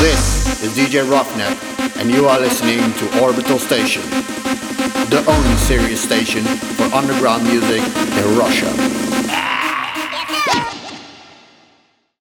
This is DJ Ruffneck, and you are listening to Orbital Station, the only serious station for underground music in Russia.